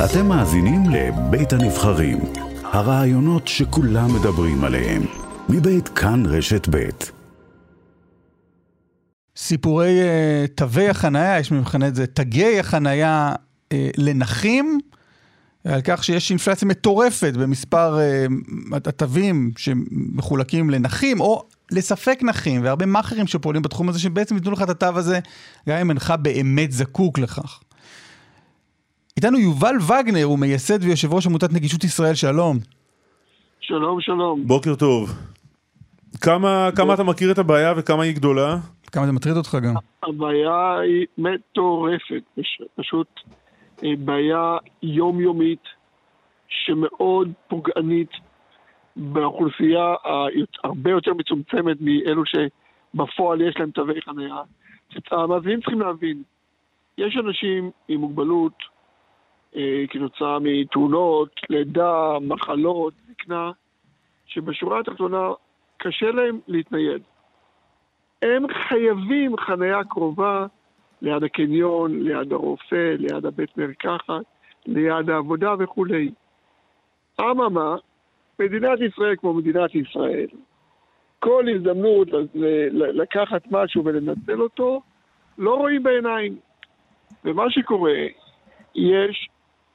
אתם מאזינים לבית הנבחרים, הרעיונות שכולם מדברים עליהם, מבית כאן רשת בית. סיפורי uh, תווי החנייה, יש מבחני את זה, תגי החנייה uh, לנכים, על כך שיש אינפלציה מטורפת במספר uh, התווים שמחולקים לנכים, או לספק נכים, והרבה מאכערים שפועלים בתחום הזה, שבעצם ייתנו לך את התו הזה, גם אם אינך באמת זקוק לכך. איתנו יובל וגנר, הוא מייסד ויושב ראש עמותת נגישות ישראל, שלום. שלום, שלום. בוקר טוב. כמה, כמה אתה מכיר את הבעיה וכמה היא גדולה? כמה זה מטריד אותך גם? הבעיה היא מטורפת, פשוט אה, בעיה יומיומית שמאוד פוגענית באוכלוסייה הרבה יותר מצומצמת מאלו שבפועל יש להם תווי חניה. המאזינים צריכים להבין, יש אנשים עם מוגבלות כתוצאה מתאונות, לידה, מחלות, זקנה, שבשורה התחתונה קשה להם להתנייד. הם חייבים חניה קרובה ליד הקניון, ליד הרופא, ליד הבית מרקחת, ליד העבודה וכולי. אממה, מדינת ישראל כמו מדינת ישראל, כל הזדמנות לקחת משהו ולנצל אותו, לא רואים בעיניים. ומה שקורה, יש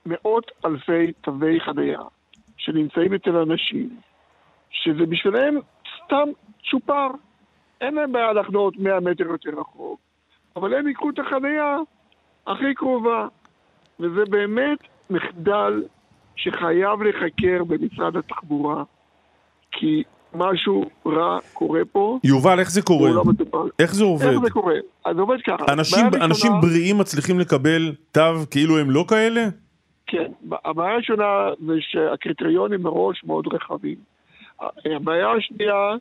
מאות אלפי תווי חניה שנמצאים אצל אנשים, שזה בשבילם סתם צ'ופר. אין להם בעיה לחנות 100 מטר יותר רחוק, אבל הם ייקחו את החניה הכי קרובה. וזה באמת מחדל שחייב להיחקר במשרד התחבורה, כי משהו רע קורה פה. יובל, איך זה קורה? לא איך זה עובד? איך זה קורה? אז זה עובד ככה. אנשים, אנשים ראשונה... בריאים מצליחים לקבל תו כאילו הם לא כאלה? כן. הבעיה הראשונה זה שהקריטריונים מראש מאוד רחבים. הבעיה השנייה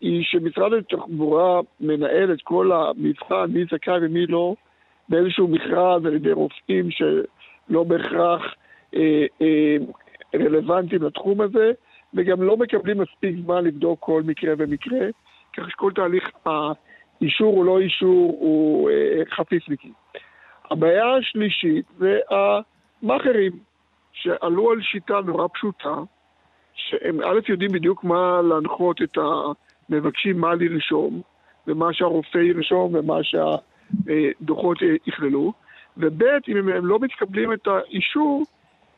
היא שמשרד התחבורה מנהל את כל המבחן, מי זכאי ומי לא, באיזשהו מכרז על ידי רופאים שלא בהכרח אה, אה, רלוונטיים לתחום הזה, וגם לא מקבלים מספיק זמן לבדוק כל מקרה ומקרה, כך שכל תהליך האישור או לא אישור הוא אה, חפיפניקי. הבעיה השלישית זה המאכערים, שעלו על שיטה נורא פשוטה, שהם א' יודעים בדיוק מה להנחות את המבקשים מה לרשום, ומה שהרופא ירשום ומה שהדוחות יכללו, וב' אם הם לא מתקבלים את האישור,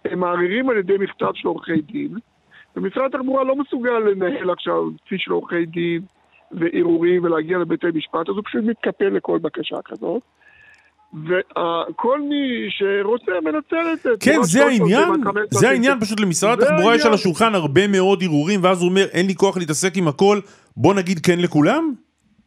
הם מערערים על ידי מכתב של עורכי דין, ומשרד התחבורה לא מסוגל לנהל עכשיו צי של עורכי דין וערעורים ולהגיע לבתי משפט, אז הוא פשוט מתקפל לכל בקשה כזאת. וכל מי שרוצה מנצל את זה. כן, זה העניין, זה העניין, פשוט למשרד התחבורה יש על השולחן הרבה מאוד ערעורים, ואז הוא אומר, אין לי כוח להתעסק עם הכל, בוא נגיד כן לכולם?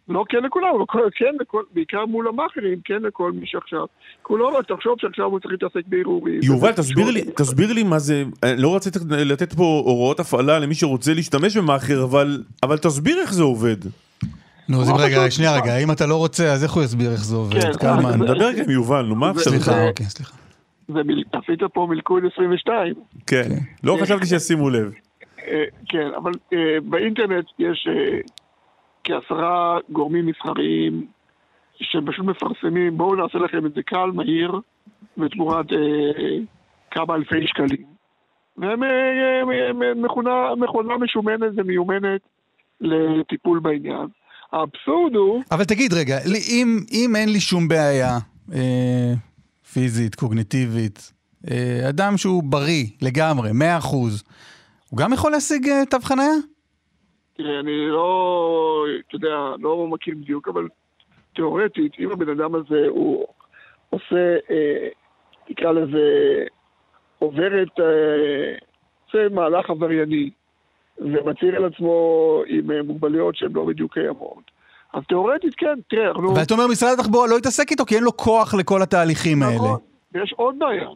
לא כן לכולם, אבל כן לכל, בעיקר מול המאכערים, כן לכל מי שעכשיו. כולו לא, תחשוב שעכשיו הוא צריך להתעסק בערעורים. יובל, תסביר לי, תסביר לי מה זה, לא רציתי לתת פה הוראות הפעלה למי שרוצה להשתמש במאכער, אבל, אבל תסביר איך זה עובד. נו, אז רגע, שנייה רגע, אם אתה לא רוצה, אז איך הוא יסביר איך זה עובד? כן, קלמן. נדבר רגע עם יובל, נו, מה עכשיו? סליחה, אוקיי, סליחה. עשית פה מלכוד 22. כן, לא חשבתי שישימו לב. אה, כן, אבל אה, באינטרנט יש אה, כעשרה גורמים מסחריים שפשוט מפרסמים, בואו נעשה לכם את זה קל, מהיר, ותמורת כמה אלפי שקלים. והם מכונה משומנת ומיומנת לטיפול בעניין. האבסורד הוא... אבל תגיד רגע, אם, אם אין לי שום בעיה אה, פיזית, קוגניטיבית, אה, אדם שהוא בריא לגמרי, 100%, הוא גם יכול להשיג אה, תו חניה? תראה, אני לא, אתה יודע, לא מכיר בדיוק, אבל תיאורטית, אם הבן אדם הזה הוא עושה, אה, תקרא לזה, עובר את, אה, עושה מהלך עברייני, ומצהיר על עצמו עם אה, מוגבלויות שהן לא בדיוק קיימות. אז תיאורטית כן, תראה, אנחנו... ואתה אומר משרד התחבורה לא יתעסק איתו כי אין לו כוח לכל התהליכים נכון, האלה. נכון, ויש עוד בעיה,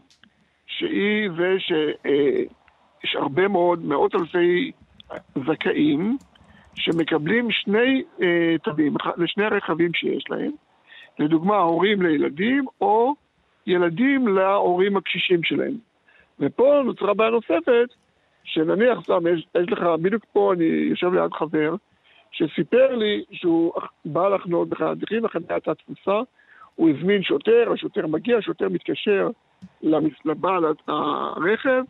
שהיא זה שיש הרבה מאוד, מאות אלפי זכאים שמקבלים שני אה, תווים, לשני הרכבים שיש להם, לדוגמה הורים לילדים או ילדים להורים הקשישים שלהם. ופה נוצרה בעיה נוספת, שנניח, סתם, יש, יש לך, בדיוק פה אני יושב ליד חבר, שסיפר לי שהוא בא לחנות בחניית נכים, החנייה הייתה תפוסה, הוא הזמין שוטר, השוטר מגיע, השוטר מתקשר לבעל הרכב,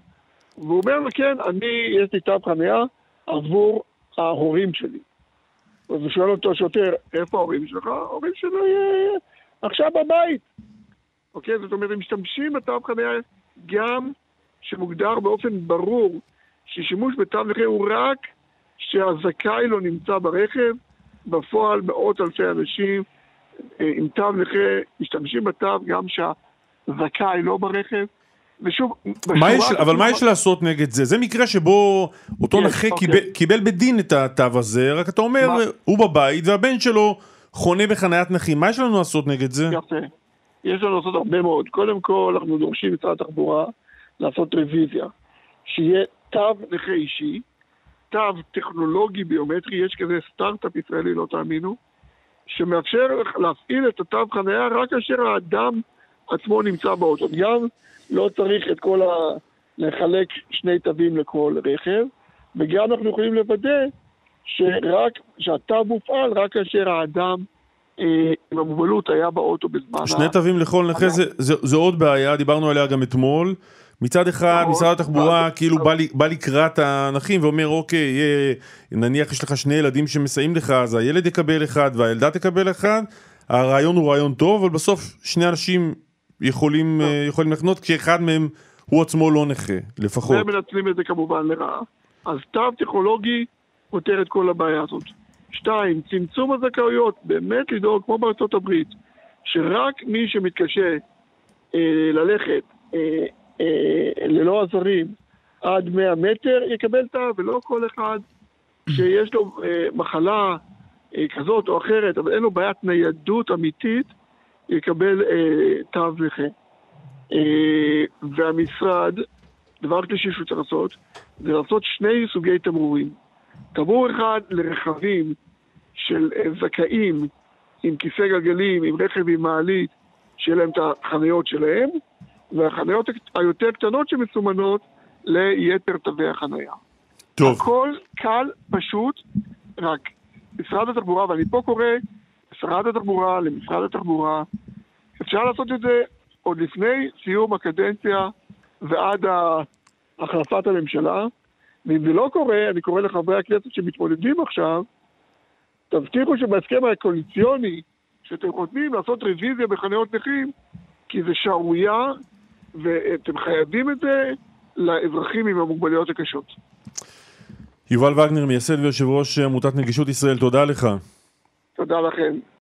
והוא אומר לו, כן, אני, יש לי תו חניה עבור ההורים שלי. אז הוא שואל אותו שוטר, איפה ההורים שלך? ההורים שלו עכשיו בבית. אוקיי? זאת אומרת, הם משתמשים בתו חניה גם שמוגדר באופן ברור ששימוש בתו נכה הוא רק שהזכאי לא נמצא ברכב, בפועל מאות אלפי אנשים אה, עם תו נכה משתמשים בתו גם שהזכאי לא ברכב. ושוב, מה יש, אבל מה יש לעשות נגד זה? זה מקרה שבו אותו כן, נכה אוקיי. קיבל, קיבל בדין את התו הזה, רק אתה אומר, מה? הוא בבית והבן שלו חונה בחניית נכים, מה יש לנו לעשות נגד זה? יפה. יש לנו לעשות הרבה מאוד. קודם כל, אנחנו דורשים משרד התחבורה לעשות רוויזיה. שיהיה תו נכה אישי, תו טכנולוגי ביומטרי, יש כזה סטארט-אפ ישראלי, לא תאמינו, שמאפשר להפעיל את התו חניה רק כאשר האדם עצמו נמצא באוטו. גם לא צריך את כל ה... לחלק שני תווים לכל רכב, וגם אנחנו יכולים לוודא שרק, שהתו מופעל רק כאשר האדם אה, עם המוגבלות היה באוטו בזמן... שני תווים לכל נכה זה, זה, זה עוד בעיה, דיברנו עליה גם אתמול. מצד אחד נכון. משרד התחבורה כאילו בא, בא לקראת הנכים ואומר אוקיי, נניח יש לך שני ילדים שמסייעים לך אז הילד יקבל אחד והילדה תקבל אחד, הרעיון הוא רעיון טוב אבל בסוף שני אנשים יכולים, אה, יכולים לחנות כשאחד מהם הוא עצמו לא נכה, לפחות. והם מנצלים את זה כמובן לרעה. אז תו טכנולוגי פותר את כל הבעיה הזאת. שתיים, צמצום הזכאויות, באמת לדאוג, כמו בארצות הברית, שרק מי שמתקשה אה, ללכת אה, ללא עזרים עד 100 מטר יקבל תו, ולא כל אחד שיש לו אה, מחלה אה, כזאת או אחרת, אבל אין לו בעיית ניידות אמיתית, יקבל אה, תו נכה. אה, והמשרד, דבר שלישי שהוא צריך לעשות, זה לעשות שני סוגי תמרורים. תמרור אחד לרכבים של אה, זכאים עם כיסא גלגלים, עם רכב עם מעלית, שיהיה להם את החניות שלהם, והחניות היותר קטנות שמסומנות ליתר תווי החניה. טוב. הכל קל, פשוט, רק משרד התחבורה, ואני פה קורא לשרת התחבורה, למשרד התחבורה, אפשר לעשות את זה עוד לפני סיום הקדנציה ועד החלפת הממשלה. ואם זה לא קורה, אני קורא לחברי הכנסת שמתמודדים עכשיו, תבטיחו שבהסכם הקואליציוני שאתם חותמים לעשות רוויזיה בחניות נכים, כי זה שערורייה, ואתם חייבים את זה לאזרחים עם המוגבלויות הקשות. יובל וגנר, מייסד ויושב ראש עמותת נגישות ישראל, תודה לך. תודה לכם.